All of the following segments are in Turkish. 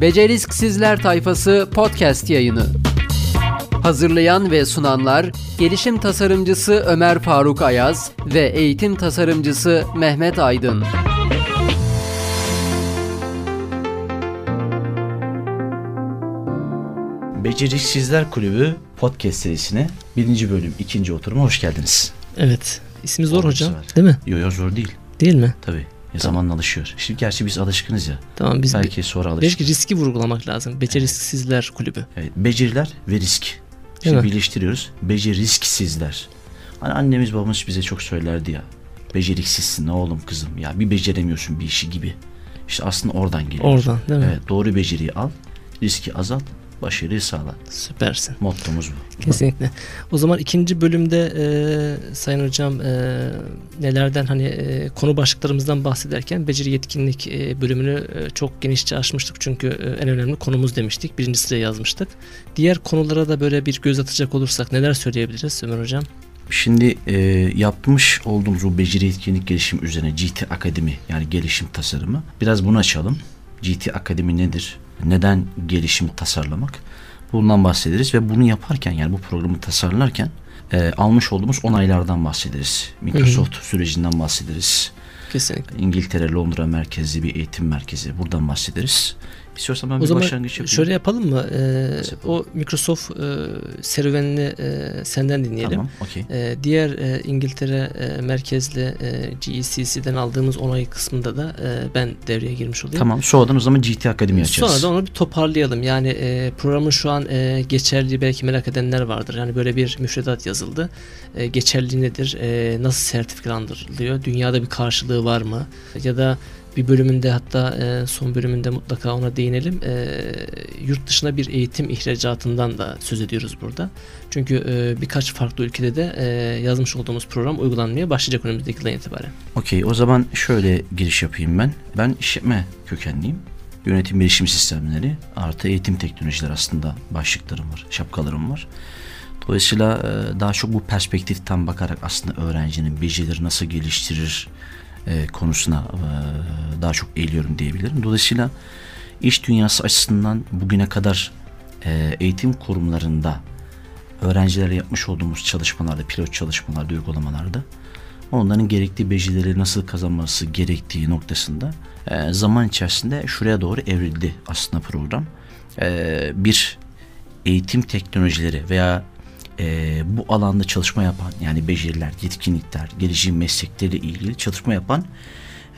Beceriksizler Tayfası podcast yayını. Hazırlayan ve sunanlar gelişim tasarımcısı Ömer Faruk Ayaz ve eğitim tasarımcısı Mehmet Aydın. Beceriksizler Kulübü podcast serisine birinci bölüm ikinci oturuma hoş geldiniz. Evet. İsmi zor Olmuş hocam. sever. Değil mi? Yo yo zor değil. Değil mi? Tabii. Ya zamanla alışıyor. Şimdi gerçi biz alışkınız ya. Tamam biz Belki sonra alışır. belki riski vurgulamak lazım. Beceriksizler kulübü. Evet, beceriler ve risk. Şimdi mi? birleştiriyoruz. Beceriksizler. Hani annemiz babamız bize çok söylerdi ya. Beceriksizsin oğlum kızım ya bir beceremiyorsun bir işi gibi. İşte aslında oradan geliyor. Oradan değil mi? Evet, doğru beceriyi al, riski azalt, başarıyı sağla. Süpersin. Mottomuz bu. Kesinlikle. O zaman ikinci bölümde e, Sayın Hocam e, nelerden hani e, konu başlıklarımızdan bahsederken beceri yetkinlik e, bölümünü e, çok genişçe açmıştık. Çünkü e, en önemli konumuz demiştik. Birinci sıraya yazmıştık. Diğer konulara da böyle bir göz atacak olursak neler söyleyebiliriz Ömer Hocam? Şimdi e, yapmış olduğumuz bu beceri etkinlik gelişim üzerine GT Akademi yani gelişim tasarımı biraz bunu açalım. GT Akademi nedir? Neden gelişim tasarlamak? Bundan bahsederiz ve bunu yaparken yani bu programı tasarlarken e, almış olduğumuz onaylardan bahsederiz. Microsoft sürecinden bahsederiz. Kesinlikle. İngiltere, Londra merkezli bir eğitim merkezi. Buradan bahsederiz. İstiyorsan ben O bir zaman başlangıç yapayım. şöyle yapalım mı? Ee, o Microsoft e, serüvenini e, senden dinleyelim. Tamam, okey. Ee, diğer e, İngiltere e, merkezli e, GECC'den aldığımız onay kısmında da e, ben devreye girmiş olayım. Tamam, sonradan o zaman GT Akademi açarız. Sonra da onu bir toparlayalım. Yani e, programın şu an e, geçerli belki merak edenler vardır. Yani böyle bir müfredat yazıldı. E, geçerli nedir? E, nasıl sertifikalandırılıyor? Dünyada bir karşılığı var mı? Ya da bir bölümünde hatta e, son bölümünde mutlaka ona değinelim. E, yurt dışına bir eğitim ihracatından da söz ediyoruz burada. Çünkü e, birkaç farklı ülkede de e, yazmış olduğumuz program uygulanmaya başlayacak önümüzdeki yıldan itibaren. Okey o zaman şöyle giriş yapayım ben. Ben işletme kökenliyim. Yönetim bilişim sistemleri artı eğitim teknolojileri aslında başlıklarım var, şapkalarım var. Dolayısıyla e, daha çok bu perspektiften bakarak aslında öğrencinin becerileri nasıl geliştirir e, konusuna e, daha çok eğiliyorum diyebilirim. Dolayısıyla iş dünyası açısından bugüne kadar e, eğitim kurumlarında öğrencilere yapmış olduğumuz çalışmalarda, pilot çalışmalarda, uygulamalarda onların gerektiği becerileri nasıl kazanması gerektiği noktasında zaman içerisinde şuraya doğru evrildi aslında program. Bir eğitim teknolojileri veya e, bu alanda çalışma yapan yani beceriler, yetkinlikler, gelişim meslekleriyle ilgili çalışma yapan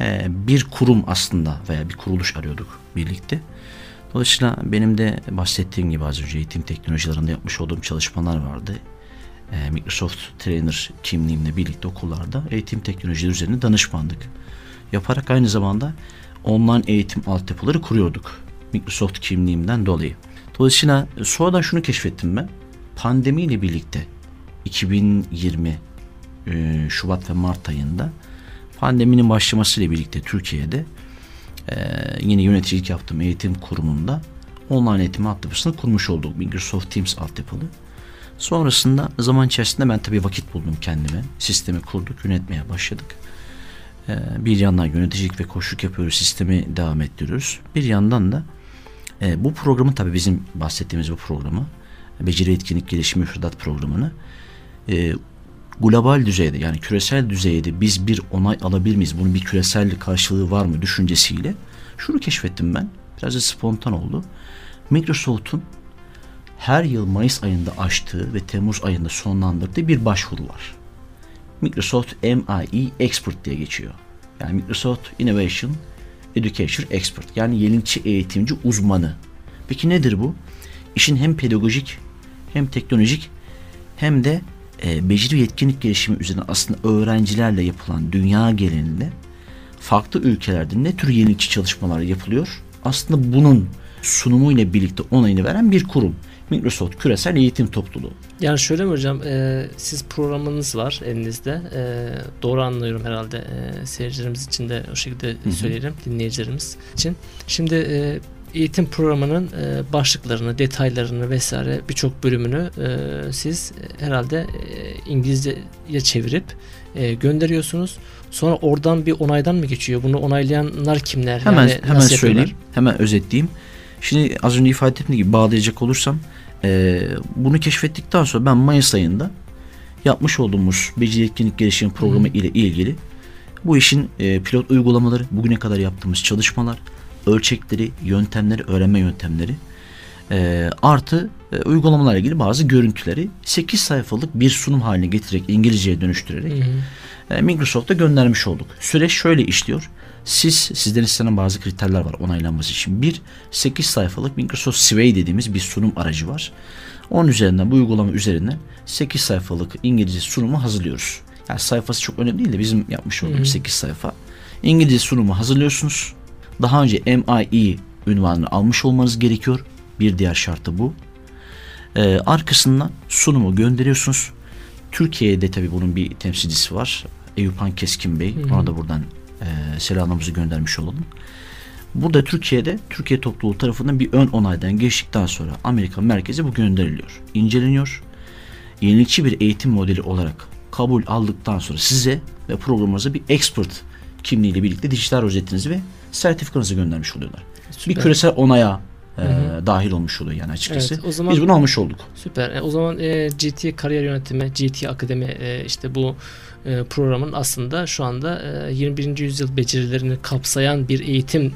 e, bir kurum aslında veya bir kuruluş arıyorduk birlikte. Dolayısıyla benim de bahsettiğim gibi az önce eğitim teknolojilerinde yapmış olduğum çalışmalar vardı. E, Microsoft Trainer kimliğimle birlikte okullarda eğitim teknolojileri üzerine danışmanlık yaparak aynı zamanda online eğitim altyapıları kuruyorduk. Microsoft kimliğimden dolayı. Dolayısıyla sonradan şunu keşfettim ben. Pandemiyle birlikte 2020 e, Şubat ve Mart ayında pandeminin başlamasıyla birlikte Türkiye'de e, yine yöneticilik yaptığım eğitim kurumunda online eğitim altyapısını kurmuş olduk. Microsoft Teams altyapılı. Sonrasında zaman içerisinde ben tabii vakit buldum kendime. Sistemi kurduk, yönetmeye başladık. E, bir yandan yöneticilik ve koşuluk yapıyoruz, sistemi devam ettiriyoruz. Bir yandan da e, bu programı tabii bizim bahsettiğimiz bu programı, beceri etkinlik gelişimi müfredat programını e, global düzeyde yani küresel düzeyde biz bir onay alabilir miyiz? Bunun bir küresel karşılığı var mı düşüncesiyle şunu keşfettim ben. Biraz da spontan oldu. Microsoft'un her yıl Mayıs ayında açtığı ve Temmuz ayında sonlandırdığı bir başvuru var. Microsoft MIE Expert diye geçiyor. Yani Microsoft Innovation Education Expert yani yenilikçi eğitimci uzmanı. Peki nedir bu? İşin hem pedagojik hem teknolojik hem de e, beceri ve yetkinlik gelişimi üzerine aslında öğrencilerle yapılan dünya genelinde farklı ülkelerde ne tür yenilikçi çalışmalar yapılıyor? Aslında bunun sunumuyla birlikte onayını veren bir kurum. Microsoft Küresel Eğitim Topluluğu. Yani şöyle mi hocam e, siz programınız var elinizde e, doğru anlıyorum herhalde e, seyircilerimiz için de o şekilde söyleyelim dinleyicilerimiz için. Şimdi e, eğitim programının e, başlıklarını, detaylarını vesaire birçok bölümünü e, siz herhalde e, İngilizceye çevirip e, gönderiyorsunuz. Sonra oradan bir onaydan mı geçiyor? Bunu onaylayanlar kimler? Hemen Yani hemen nasıl söyleyeyim. yapıyorlar? Hemen özetleyeyim. Şimdi az önce ifade ettiğim gibi bağlayacak olursam e, bunu keşfettikten sonra ben Mayıs ayında yapmış olduğumuz beceri etkinlik gelişim programı ile ilgili bu işin e, pilot uygulamaları, bugüne kadar yaptığımız çalışmalar, ölçekleri, yöntemleri, öğrenme yöntemleri e, artı e, uygulamalarla ilgili bazı görüntüleri 8 sayfalık bir sunum haline getirerek İngilizceye dönüştürerek Hı hı. e, Microsoft'a göndermiş olduk. Süreç şöyle işliyor. Siz sizden istenen bazı kriterler var onaylanması için. Bir 8 sayfalık Microsoft Sway dediğimiz bir sunum aracı var. Onun üzerinden bu uygulama üzerinden 8 sayfalık İngilizce sunumu hazırlıyoruz. Yani sayfası çok önemli değil de bizim yapmış olduğumuz 8 sayfa. İngilizce sunumu hazırlıyorsunuz. Daha önce MIE ünvanını almış olmanız gerekiyor. Bir diğer şartı bu. Ee, arkasından sunumu gönderiyorsunuz. Türkiye'de tabi bunun bir temsilcisi var. Eyüphan Keskin Bey. Ona da buradan e, selamımızı göndermiş olalım. Burada Türkiye'de Türkiye topluluğu tarafından bir ön onaydan geçtikten sonra Amerika merkezi bu gönderiliyor. inceleniyor. Yenilikçi bir eğitim modeli olarak kabul aldıktan sonra size ve programınıza bir expert kimliğiyle birlikte dijital rozetinizi ve sertifikanızı göndermiş oluyorlar. Bir Süper. küresel onaya e, dahil olmuş oluyor yani açıkçası. Evet, o zaman- Biz bunu almış olduk. Süper. E, o zaman e, GT kariyer yönetimi, GT akademi e, işte bu e, programın aslında şu anda e, 21. yüzyıl becerilerini kapsayan bir eğitim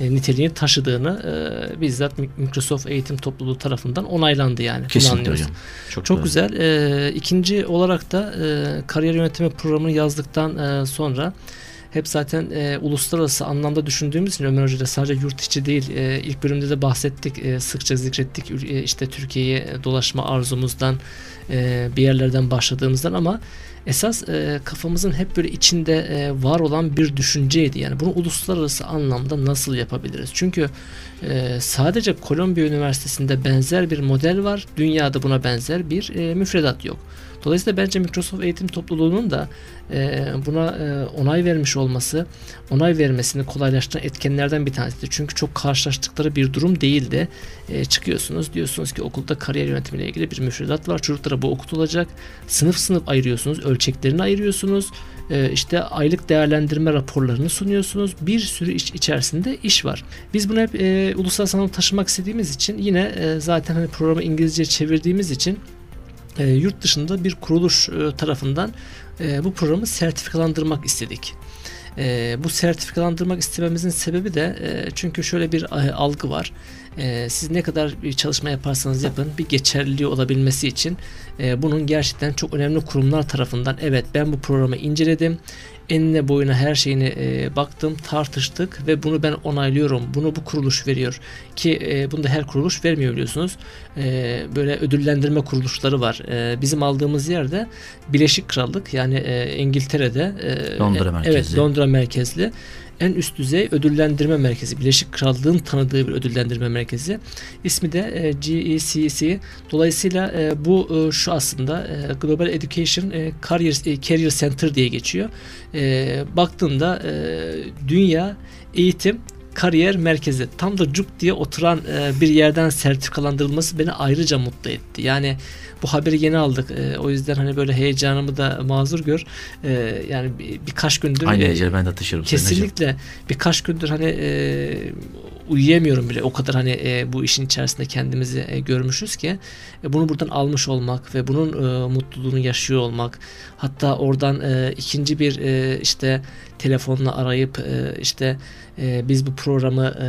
e, niteliğini taşıdığını e, bizzat Mi- Microsoft eğitim topluluğu tarafından onaylandı yani. Kesinlikle hocam. Çok, Çok doğru. güzel. Ee, ikinci olarak da e, kariyer yönetimi programını yazdıktan e, sonra hep zaten e, uluslararası anlamda düşündüğümüz için Ömer Hoca da sadece yurt içi değil e, ilk bölümde de bahsettik e, sıkça zikrettik e, işte Türkiye'ye dolaşma arzumuzdan e, bir yerlerden başladığımızdan ama esas e, kafamızın hep böyle içinde e, var olan bir düşünceydi. Yani bunu uluslararası anlamda nasıl yapabiliriz? Çünkü e, sadece Kolombiya Üniversitesi'nde benzer bir model var. Dünyada buna benzer bir e, müfredat yok. Dolayısıyla bence Microsoft Eğitim Topluluğu'nun da e, buna e, onay vermiş olması, onay vermesini kolaylaştıran etkenlerden bir tanesidir. Çünkü çok karşılaştıkları bir durum değildi. E, çıkıyorsunuz diyorsunuz ki okulda kariyer yönetimiyle ilgili bir müfredat var. Çocuklara bu okutulacak. Sınıf sınıf ayırıyorsunuz, ölçeklerini ayırıyorsunuz. E, işte aylık değerlendirme raporlarını sunuyorsunuz. Bir sürü iş içerisinde iş var. Biz bunu hep e, uluslararası taşımak istediğimiz için yine e, zaten hani programı İngilizce çevirdiğimiz için e, yurt dışında bir kuruluş e, tarafından e, bu programı sertifikalandırmak istedik. E, bu sertifikalandırmak istememizin sebebi de e, çünkü şöyle bir e, algı var. E, siz ne kadar bir çalışma yaparsanız yapın bir geçerliliği olabilmesi için e, bunun gerçekten çok önemli kurumlar tarafından evet ben bu programı inceledim enine boyuna her şeyine e, baktım tartıştık ve bunu ben onaylıyorum bunu bu kuruluş veriyor ki e, bunu da her kuruluş vermiyor biliyorsunuz. E, böyle ödüllendirme kuruluşları var. E, bizim aldığımız yerde Birleşik Krallık yani e, İngiltere'de e, Londra e, merkezli. evet Londra merkezli en üst düzey ödüllendirme merkezi Birleşik Krallığın tanıdığı bir ödüllendirme merkezi. İsmi de e, GECC dolayısıyla e, bu e, şu aslında Global Education Career, Career Center diye geçiyor. Baktığında dünya eğitim kariyer merkezi tam da cuk diye oturan e, bir yerden sertifikalandırılması beni ayrıca mutlu etti. Yani bu haberi yeni aldık. E, o yüzden hani böyle heyecanımı da mazur gör. E, yani bir, birkaç gündür Aynı heyecanı ben de Hocam. Kesinlikle birkaç gündür hani e, uyuyamıyorum bile o kadar hani e, bu işin içerisinde kendimizi e, görmüşüz ki e, bunu buradan almış olmak ve bunun e, mutluluğunu yaşıyor olmak hatta oradan e, ikinci bir e, işte telefonla arayıp e, işte e, biz bu programı e,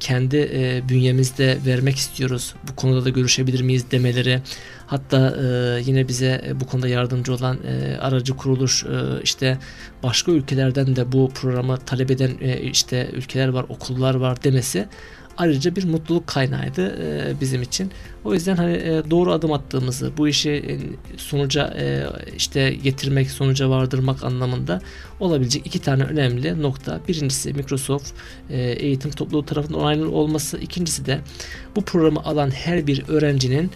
kendi e, bünyemizde vermek istiyoruz. Bu konuda da görüşebilir miyiz demeleri. Hatta e, yine bize e, bu konuda yardımcı olan e, aracı kuruluş e, işte başka ülkelerden de bu programı talep eden e, işte ülkeler var, okullar var demesi ayrıca bir mutluluk kaynağıydı e, bizim için. O yüzden hani e, doğru adım attığımızı, bu işi e, sonuca işte getirmek, sonuca vardırmak anlamında olabilecek iki tane önemli nokta. Birincisi Microsoft eğitim topluluğu tarafından onaylı olması. İkincisi de bu programı alan her bir öğrencinin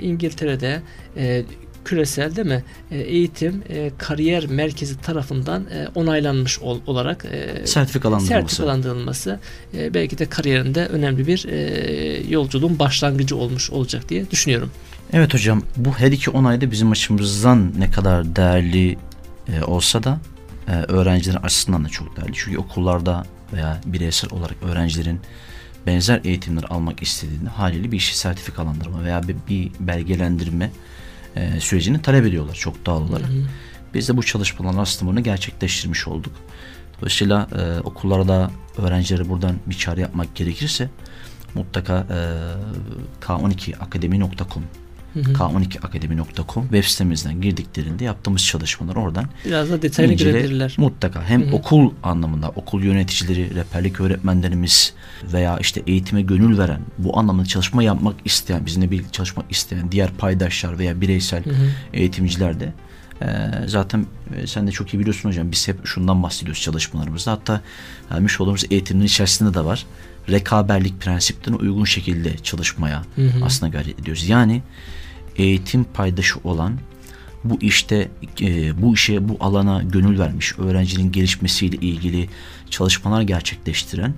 İngiltere'de küresel değil mi e, eğitim e, kariyer merkezi tarafından e, onaylanmış ol, olarak e, Sertifikalandırılması. sertifikalandırılması e, belki de kariyerinde önemli bir e, yolculuğun başlangıcı olmuş olacak diye düşünüyorum. Evet hocam bu her iki onay da bizim açımızdan ne kadar değerli e, olsa da e, öğrencilerin açısından da çok değerli. Çünkü okullarda veya bireysel olarak öğrencilerin benzer eğitimler almak istediğinde haliyle bir işi sertifikalandırma veya bir, bir belgelendirme e, sürecini talep ediyorlar çok doğal olarak. Hı hı. Biz de bu çalışmaların aslında bunu gerçekleştirmiş olduk. Dolayısıyla e, okullarda öğrencileri buradan bir çağrı yapmak gerekirse mutlaka e, k12akademi.com k12akademi.com web sitemizden girdiklerinde yaptığımız çalışmalar oradan biraz da detaylı incele, girebilirler. Mutlaka hem hı hı. okul anlamında okul yöneticileri, rehberlik öğretmenlerimiz veya işte eğitime gönül veren, bu anlamda çalışma yapmak isteyen, bizimle bir çalışmak isteyen diğer paydaşlar veya bireysel hı hı. eğitimciler de e, zaten e, sen de çok iyi biliyorsun hocam biz hep şundan bahsediyoruz çalışmalarımızda. Hatta vermiş olduğumuz eğitimin içerisinde de var. Rekaberlik prensiplerine uygun şekilde çalışmaya hı hı. aslında gayret ediyoruz. Yani eğitim paydaşı olan bu işte e, bu işe bu alana gönül vermiş öğrencinin gelişmesiyle ilgili çalışmalar gerçekleştiren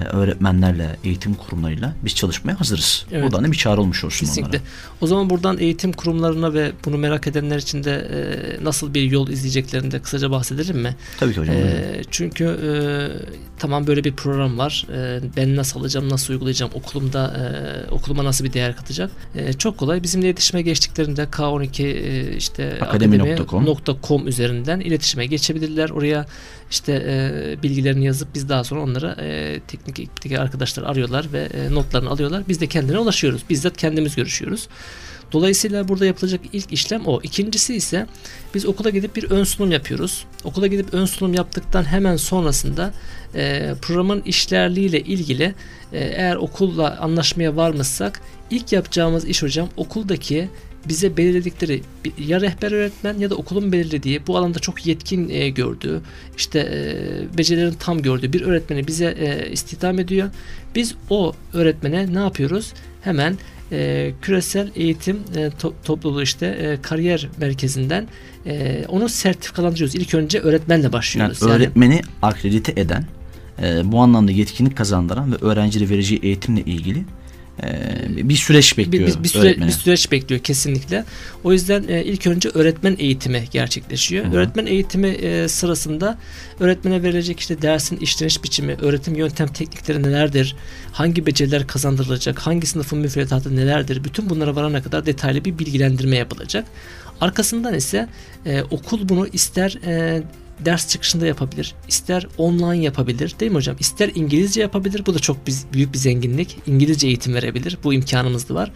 öğretmenlerle, eğitim kurumlarıyla biz çalışmaya hazırız. Evet. Buradan da bir çağrı olmuş olsun Kesinlikle. onlara. O zaman buradan eğitim kurumlarına ve bunu merak edenler için de e, nasıl bir yol izleyeceklerini de kısaca bahsedelim mi? Tabii ki hocam. E, çünkü e, tamam böyle bir program var. E, ben nasıl alacağım, nasıl uygulayacağım, okulumda e, okuluma nasıl bir değer katacak? E, çok kolay. Bizimle iletişime geçtiklerinde K12 e, işte akademi.com akademi. üzerinden iletişime geçebilirler. Oraya işte e, bilgilerini yazıp biz daha sonra onlara e, teknik ekipteki arkadaşlar arıyorlar ve e, notlarını alıyorlar. Biz de kendine ulaşıyoruz. Bizzat kendimiz görüşüyoruz. Dolayısıyla burada yapılacak ilk işlem o. İkincisi ise biz okula gidip bir ön sunum yapıyoruz. Okula gidip ön sunum yaptıktan hemen sonrasında e, programın işlerliğiyle ilgili e, eğer okulla anlaşmaya varmışsak ilk yapacağımız iş hocam okuldaki bize belirledikleri ya rehber öğretmen ya da okulun belirlediği bu alanda çok yetkin e, gördüğü işte e, becerilerin tam gördüğü bir öğretmeni bize e, istihdam ediyor. Biz o öğretmene ne yapıyoruz? Hemen e, küresel eğitim e, to, topluluğu işte e, kariyer merkezinden e, onu sertifikalandırıyoruz. İlk önce öğretmenle başlıyoruz. Yani öğretmeni yani, akredite eden, e, bu anlamda yetkinlik kazandıran ve öğrencilere vereceği eğitimle ilgili ee, bir süreç bekliyor. Bir, bir, süre, bir süreç bekliyor kesinlikle. O yüzden e, ilk önce öğretmen eğitimi gerçekleşiyor. Hı-hı. Öğretmen eğitimi e, sırasında öğretmene verilecek işte dersin işleniş biçimi, öğretim yöntem teknikleri nelerdir, hangi beceriler kazandırılacak, hangi sınıfın müfredatı nelerdir, bütün bunlara varana kadar detaylı bir bilgilendirme yapılacak. Arkasından ise e, okul bunu ister e, ders çıkışında yapabilir. ister online yapabilir değil mi hocam? İster İngilizce yapabilir. Bu da çok büyük bir zenginlik. İngilizce eğitim verebilir. Bu imkanımız da var.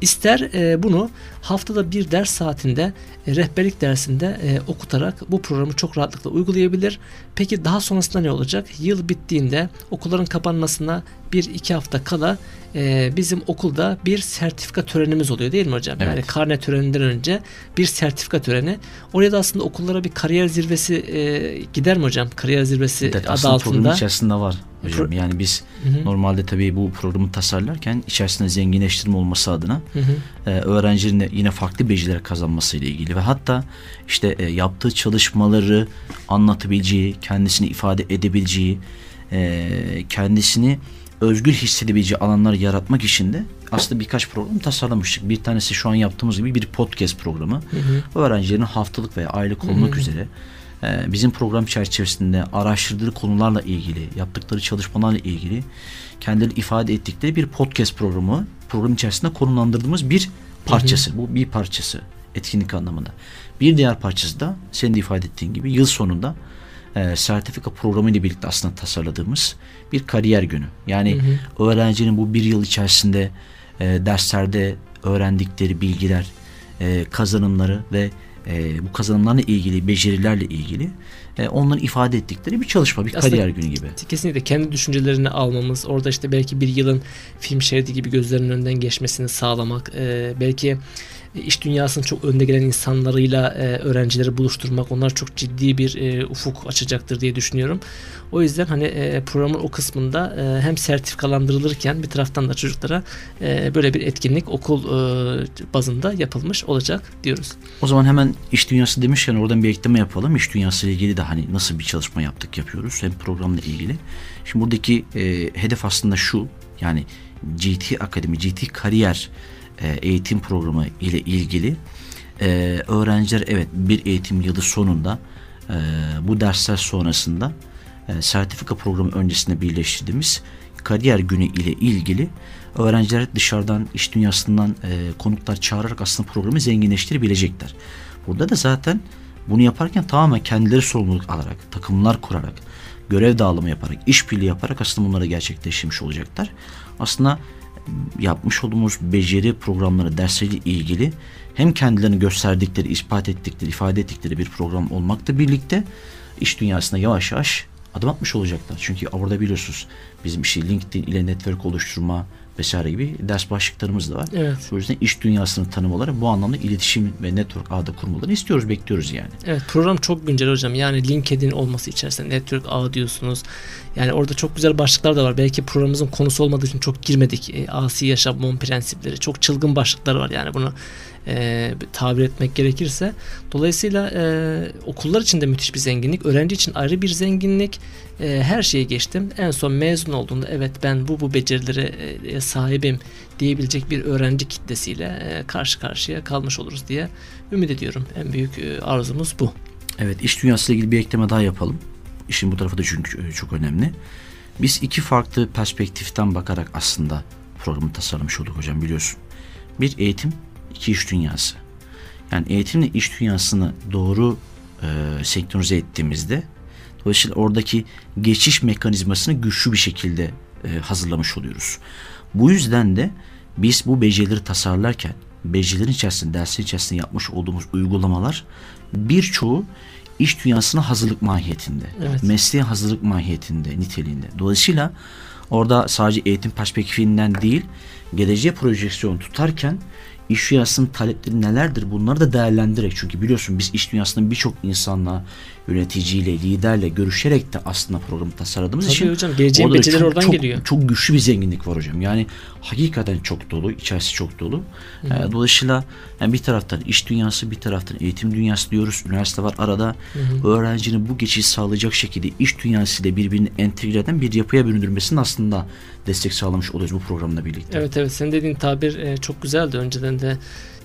İster e, bunu haftada bir ders saatinde e, rehberlik dersinde e, okutarak bu programı çok rahatlıkla uygulayabilir. Peki daha sonrasında ne olacak? Yıl bittiğinde okulların kapanmasına bir iki hafta kala e, bizim okulda bir sertifika törenimiz oluyor değil mi hocam? Evet. Yani karne töreninden önce bir sertifika töreni. Oraya da aslında okullara bir kariyer zirvesi e, gider mi hocam? Kariyer zirvesi evet, adı altında. Programın içerisinde var hocam. Yani biz hı hı. normalde tabii bu programı tasarlarken içerisinde zenginleştirme olması adına hı hı. E, öğrencinin yine farklı beceriler kazanması ile ilgili ve hatta işte e, yaptığı çalışmaları anlatabileceği, kendisini ifade edebileceği, e, kendisini özgür hissedebileceği alanlar yaratmak için de aslında birkaç program tasarlamıştık. Bir tanesi şu an yaptığımız gibi bir podcast programı. Hı hı. Öğrencilerin haftalık veya aylık olmak hı hı. üzere e, bizim program çerçevesinde araştırdığı konularla ilgili, yaptıkları çalışmalarla ilgili kendileri ifade ettikleri bir podcast programı program içerisinde konumlandırdığımız bir parçası. Hı hı. Bu bir parçası etkinlik anlamında. Bir diğer parçası da senin de ifade ettiğin gibi yıl sonunda e, sertifika programı ile birlikte aslında tasarladığımız bir kariyer günü. Yani hı hı. öğrencinin bu bir yıl içerisinde e, derslerde öğrendikleri bilgiler, e, kazanımları ve e, bu kazanımlarla ilgili, becerilerle ilgili e, onların ifade ettikleri bir çalışma, bir Aslında kariyer günü gibi. Kesinlikle kendi düşüncelerini almamız, orada işte belki bir yılın film şeridi gibi gözlerinin önünden geçmesini sağlamak, e, belki iş dünyasının çok önde gelen insanlarıyla e, öğrencileri buluşturmak onlar çok ciddi bir e, ufuk açacaktır diye düşünüyorum. O yüzden hani e, programın o kısmında e, hem sertifikalandırılırken bir taraftan da çocuklara e, böyle bir etkinlik okul e, bazında yapılmış olacak diyoruz. O zaman hemen iş dünyası demişken oradan bir ekleme yapalım. İş dünyası ile ilgili de hani nasıl bir çalışma yaptık yapıyoruz hem programla ilgili. Şimdi buradaki e, hedef aslında şu yani GT Akademi, GT Kariyer e, eğitim programı ile ilgili e, öğrenciler evet bir eğitim yılı sonunda e, bu dersler sonrasında sertifika programı öncesinde birleştirdiğimiz kariyer günü ile ilgili öğrenciler dışarıdan iş dünyasından e, konuklar çağırarak aslında programı zenginleştirebilecekler. Burada da zaten bunu yaparken tamamen kendileri sorumluluk alarak, takımlar kurarak, görev dağılımı yaparak, işbirliği yaparak aslında bunları gerçekleştirmiş olacaklar. Aslında yapmış olduğumuz beceri programları, dersleriyle ilgili hem kendilerini gösterdikleri, ispat ettikleri, ifade ettikleri bir program olmakla birlikte iş dünyasına yavaş yavaş adım atmış olacaklar. Çünkü orada biliyorsunuz bizim işte LinkedIn ile network oluşturma vesaire gibi ders başlıklarımız da var. Evet. O yüzden iş dünyasını tanımaları bu anlamda iletişim ve network ağda kurmalarını istiyoruz, bekliyoruz yani. Evet program çok güncel hocam. Yani LinkedIn olması içerisinde network ağı diyorsunuz. Yani orada çok güzel başlıklar da var. Belki programımızın konusu olmadığı için çok girmedik. E, asi yaşam prensipleri. Çok çılgın başlıklar var yani bunu e, tabir etmek gerekirse. Dolayısıyla e, okullar için de müthiş bir zenginlik. Öğrenci için ayrı bir zenginlik. E, her şeyi geçtim. En son mezun olduğunda evet ben bu bu becerilere e, sahibim diyebilecek bir öğrenci kitlesiyle e, karşı karşıya kalmış oluruz diye ümit ediyorum. En büyük e, arzumuz bu. Evet iş dünyasıyla ilgili bir ekleme daha yapalım. İşin bu tarafı da çünkü çok önemli. Biz iki farklı perspektiften bakarak aslında programı tasarlamış olduk hocam biliyorsun. Bir eğitim, iki iş dünyası. Yani eğitimle iş dünyasını doğru e, senkronize ettiğimizde dolayısıyla oradaki geçiş mekanizmasını güçlü bir şekilde e, hazırlamış oluyoruz. Bu yüzden de biz bu becerileri tasarlarken becerilerin içerisinde, derslerin içerisinde yapmış olduğumuz uygulamalar birçoğu iş dünyasına hazırlık mahiyetinde, Evet. mesleğe hazırlık mahiyetinde, niteliğinde. Dolayısıyla orada sadece eğitim perspektifinden değil, geleceğe projeksiyon tutarken iş dünyasının talepleri nelerdir bunları da değerlendirerek çünkü biliyorsun biz iş dünyasının birçok insanla yöneticiyle, liderle görüşerek de aslında programı tasarladığımız Tabii için hocam, geleceğin orada becerileri çok, oradan çok, geliyor. Çok güçlü bir zenginlik var hocam. Yani hakikaten çok dolu, içerisi çok dolu. Ee, dolayısıyla yani bir taraftan iş dünyası, bir taraftan eğitim dünyası diyoruz. Üniversite var arada. Öğrencinin bu geçişi sağlayacak şekilde iş dünyasıyla birbirini entegre eden bir yapıya büründürmesinin aslında destek sağlamış oluyoruz bu programla birlikte. Evet evet senin dediğin tabir e, çok güzeldi. Önceden de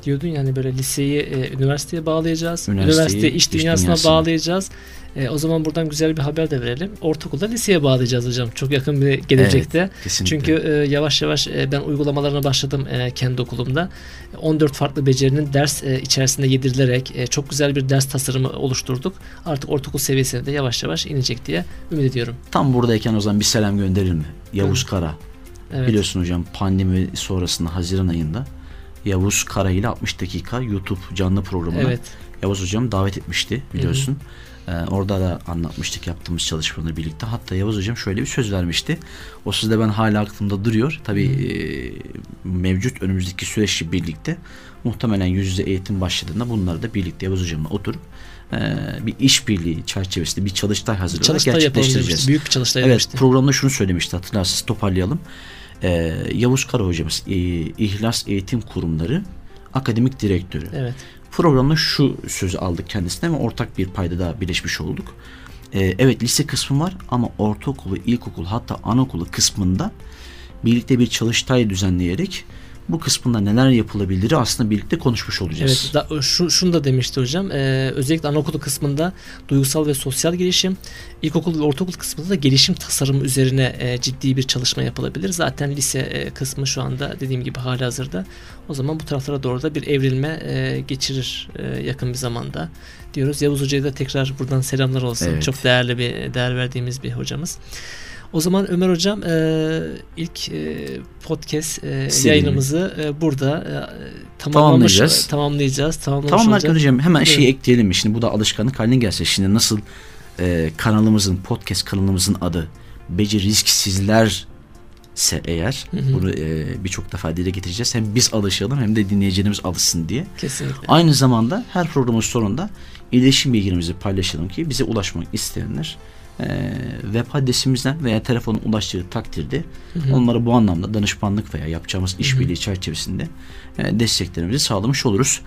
diyordun yani böyle liseyi e, üniversiteye bağlayacağız. Üniversiteyi Üniversiteyi iş iş dünyasına dünyasına. bağlayacağız. E, o zaman buradan güzel bir haber de verelim. Ortaokulda liseye bağlayacağız hocam. Çok yakın bir gelecekte. Evet, kesinlikle. Çünkü e, yavaş yavaş e, ben uygulamalarına başladım e, kendi okulumda. 14 farklı becerinin ders e, içerisinde yedirilerek e, çok güzel bir ders tasarımı oluşturduk. Artık ortaokul seviyesine de yavaş yavaş inecek diye ümit ediyorum. Tam buradayken o zaman bir selam gönderir mi? Yavuz Hı. Kara. Evet. Biliyorsun hocam pandemi sonrasında Haziran ayında Yavuz Kara ile 60 dakika YouTube canlı programına Evet. Yavuz hocam davet etmişti biliyorsun. Ee, orada da anlatmıştık yaptığımız çalışmaları birlikte. Hatta Yavuz hocam şöyle bir söz vermişti. O söz de ben hala aklımda duruyor. Tabii e, mevcut önümüzdeki süreçle birlikte muhtemelen yüz yüze eğitim başladığında bunları da birlikte Yavuz hocamla oturup e, bir işbirliği çerçevesinde bir çalıştay hazırlayarak Çalıştay gerçekleştireceğiz. Büyük bir çalıştay Evet demişti. programda şunu söylemişti hatırlarsınız toparlayalım. Ee, Yavuz Kara hocamız e, İhlas Eğitim Kurumları akademik direktörü. Evet. Programda şu sözü aldık kendisinden ve ortak bir payda daha birleşmiş olduk. Ee, evet lise kısmı var ama ortaokul ve ilkokul hatta anaokulu kısmında birlikte bir çalıştay düzenleyerek bu kısmında neler yapılabilir aslında birlikte konuşmuş olacağız. Evet, da, şu, şunu da demişti hocam. Ee, özellikle anaokulu kısmında duygusal ve sosyal gelişim, ilkokul ve ortaokul kısmında da gelişim tasarımı üzerine e, ciddi bir çalışma yapılabilir. Zaten lise e, kısmı şu anda dediğim gibi hali hazırda. O zaman bu taraflara doğru da bir evrilme e, geçirir e, yakın bir zamanda diyoruz. Yavuz Hoca'ya da tekrar buradan selamlar olsun. Evet. Çok değerli bir değer verdiğimiz bir hocamız. O zaman Ömer Hocam e, ilk e, podcast e, yayınımızı e, burada e, Tamamlayacağız. tamamlayacağız. Tamamlamış Tamamlarken olacağız. hocam hemen Buyurun. şey ekleyelim? Şimdi bu da alışkanlık haline gelse. Şimdi nasıl e, kanalımızın, podcast kanalımızın adı Beceri Risksizler ise eğer Hı hı. bunu e, birçok defa dile getireceğiz. Hem biz alışalım hem de dinleyicilerimiz alışsın diye. Kesinlikle. Aynı zamanda her programın sonunda iletişim bilgilerimizi paylaşalım ki bize ulaşmak isteyenler e, web adresimizden veya telefona ulaştığı takdirde Hı hı. onlara bu anlamda danışmanlık veya yapacağımız işbirliği çerçevesinde e, desteklerimizi sağlamış oluruz.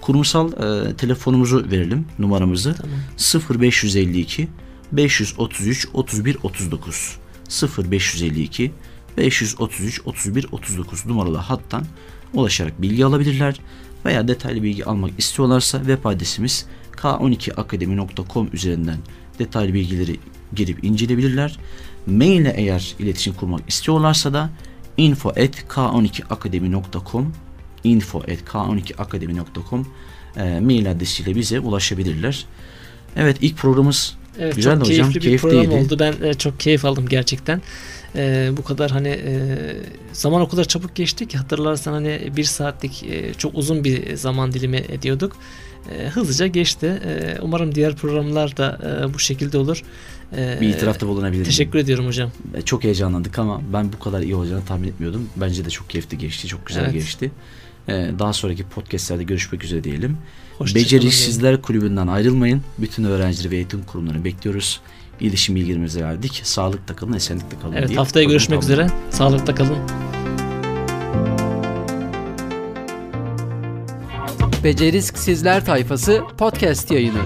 Kurumsal e, telefonumuzu verelim numaramızı Tamam. 0552 533 31 39 0552 533 31 39 numaralı hattan ulaşarak bilgi alabilirler veya detaylı bilgi almak istiyorlarsa web adresimiz k12akademi.com üzerinden detaylı bilgileri girip inceleyebilirler Maille eğer iletişim kurmak istiyorlarsa da info.k12akademi.com info.k12akademi.com e, mail adresiyle bize ulaşabilirler. Evet ilk programımız Evet, Güzel çok hocam, keyifli bir program keyifliydi. oldu. Ben e, çok keyif aldım gerçekten. E, bu kadar hani e, zaman o kadar çabuk geçti ki hatırlarsan hani bir saatlik e, çok uzun bir zaman dilimi ediyorduk. E, hızlıca geçti. E, umarım diğer programlar da e, bu şekilde olur. E, bir itirafta bulunabilirim. Teşekkür ediyorum hocam. Çok heyecanlandık ama ben bu kadar iyi olacağını tahmin etmiyordum. Bence de çok keyifli geçti, çok güzel Evet. geçti. E, Daha sonraki podcastlerde görüşmek üzere diyelim. Beceriksizler Kulübü'nden ayrılmayın. Bütün öğrencileri ve eğitim kurumlarını bekliyoruz. İletişim bilgilerimizi verdik. Sağlıkla kalın, esenlikle kalın. Evet diye haftaya programı görüşmek üzere. Sağlıkla kalın. Beceriksizler Tayfası podcast yayını.